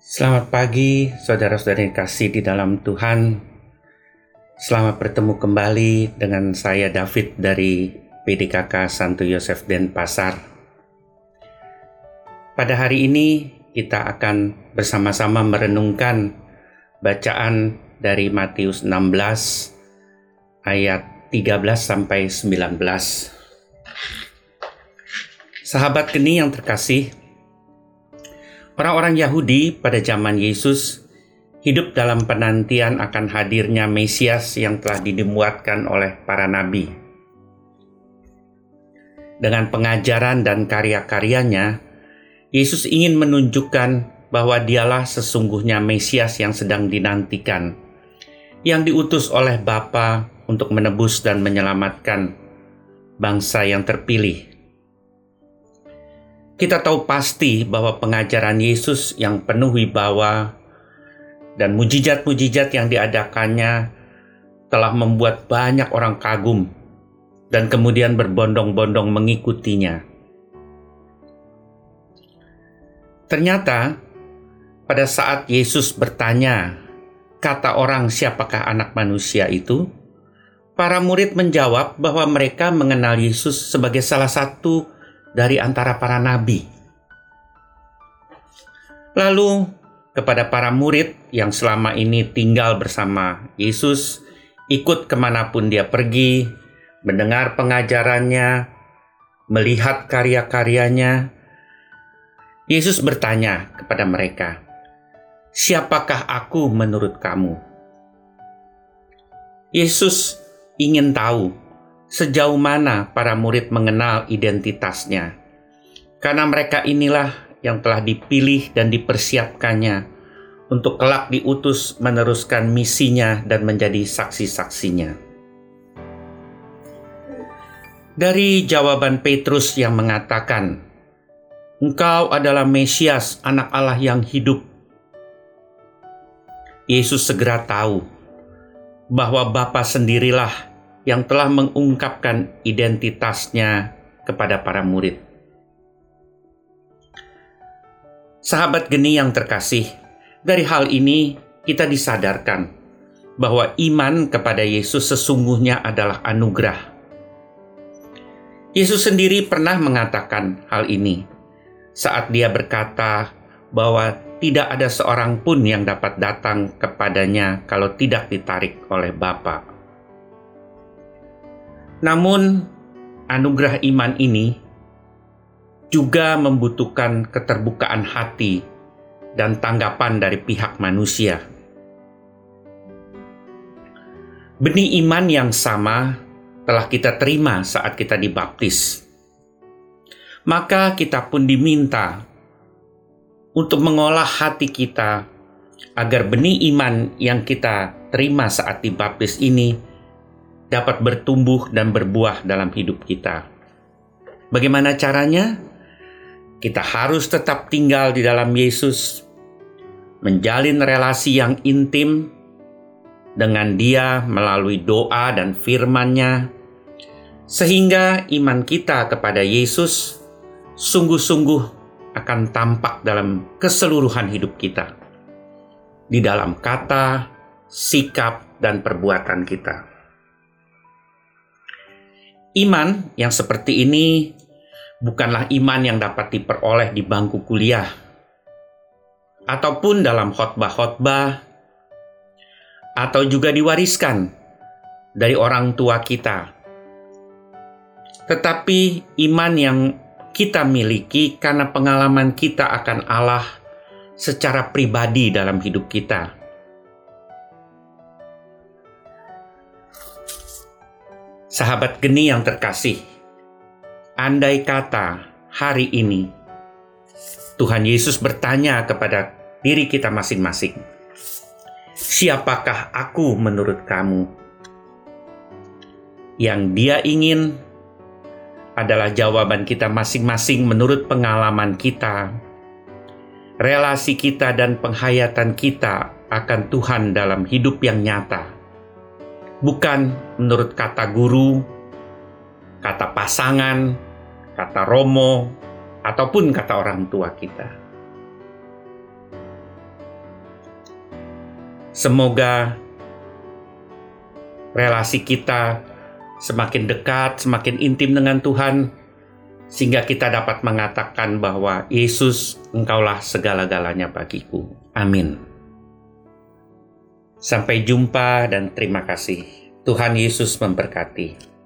Selamat pagi, saudara-saudara yang kasih di dalam Tuhan. Selamat bertemu kembali dengan saya David dari PDKK Santo Yosef Denpasar. Pada hari ini kita akan bersama-sama merenungkan bacaan dari Matius 16 ayat 13 sampai 19. Sahabat geni yang terkasih, Orang-orang Yahudi pada zaman Yesus hidup dalam penantian akan hadirnya Mesias yang telah didimuatkan oleh para nabi. Dengan pengajaran dan karya-karyanya, Yesus ingin menunjukkan bahwa dialah sesungguhnya Mesias yang sedang dinantikan, yang diutus oleh Bapa untuk menebus dan menyelamatkan bangsa yang terpilih kita tahu pasti bahwa pengajaran Yesus yang penuh wibawa dan mujizat-mujizat yang diadakannya telah membuat banyak orang kagum dan kemudian berbondong-bondong mengikutinya. Ternyata, pada saat Yesus bertanya, "Kata orang, siapakah Anak Manusia itu?" Para murid menjawab bahwa mereka mengenal Yesus sebagai salah satu dari antara para nabi. Lalu, kepada para murid yang selama ini tinggal bersama Yesus, ikut ke mana pun dia pergi, mendengar pengajarannya, melihat karya-karyanya, Yesus bertanya kepada mereka, "Siapakah aku menurut kamu?" Yesus ingin tahu sejauh mana para murid mengenal identitasnya. Karena mereka inilah yang telah dipilih dan dipersiapkannya untuk kelak diutus meneruskan misinya dan menjadi saksi-saksinya. Dari jawaban Petrus yang mengatakan, "Engkau adalah Mesias, Anak Allah yang hidup." Yesus segera tahu bahwa Bapa sendirilah yang telah mengungkapkan identitasnya kepada para murid. Sahabat geni yang terkasih, dari hal ini kita disadarkan bahwa iman kepada Yesus sesungguhnya adalah anugerah. Yesus sendiri pernah mengatakan hal ini saat dia berkata bahwa tidak ada seorang pun yang dapat datang kepadanya kalau tidak ditarik oleh Bapa. Namun, anugerah iman ini juga membutuhkan keterbukaan hati dan tanggapan dari pihak manusia. Benih iman yang sama telah kita terima saat kita dibaptis. Maka kita pun diminta untuk mengolah hati kita agar benih iman yang kita terima saat dibaptis ini dapat bertumbuh dan berbuah dalam hidup kita. Bagaimana caranya? Kita harus tetap tinggal di dalam Yesus, menjalin relasi yang intim dengan Dia melalui doa dan firman-Nya, sehingga iman kita kepada Yesus sungguh-sungguh akan tampak dalam keseluruhan hidup kita, di dalam kata, sikap, dan perbuatan kita. Iman yang seperti ini bukanlah iman yang dapat diperoleh di bangku kuliah ataupun dalam khotbah-khotbah atau juga diwariskan dari orang tua kita. Tetapi iman yang kita miliki karena pengalaman kita akan Allah secara pribadi dalam hidup kita. Sahabat geni yang terkasih, andai kata hari ini Tuhan Yesus bertanya kepada diri kita masing-masing, "Siapakah aku menurut kamu?" Yang Dia ingin adalah jawaban kita masing-masing menurut pengalaman kita, relasi kita, dan penghayatan kita akan Tuhan dalam hidup yang nyata bukan menurut kata guru, kata pasangan, kata romo, ataupun kata orang tua kita. Semoga relasi kita semakin dekat, semakin intim dengan Tuhan, sehingga kita dapat mengatakan bahwa Yesus, Engkaulah segala-galanya bagiku. Amin. Sampai jumpa dan terima kasih. Tuhan Yesus memberkati.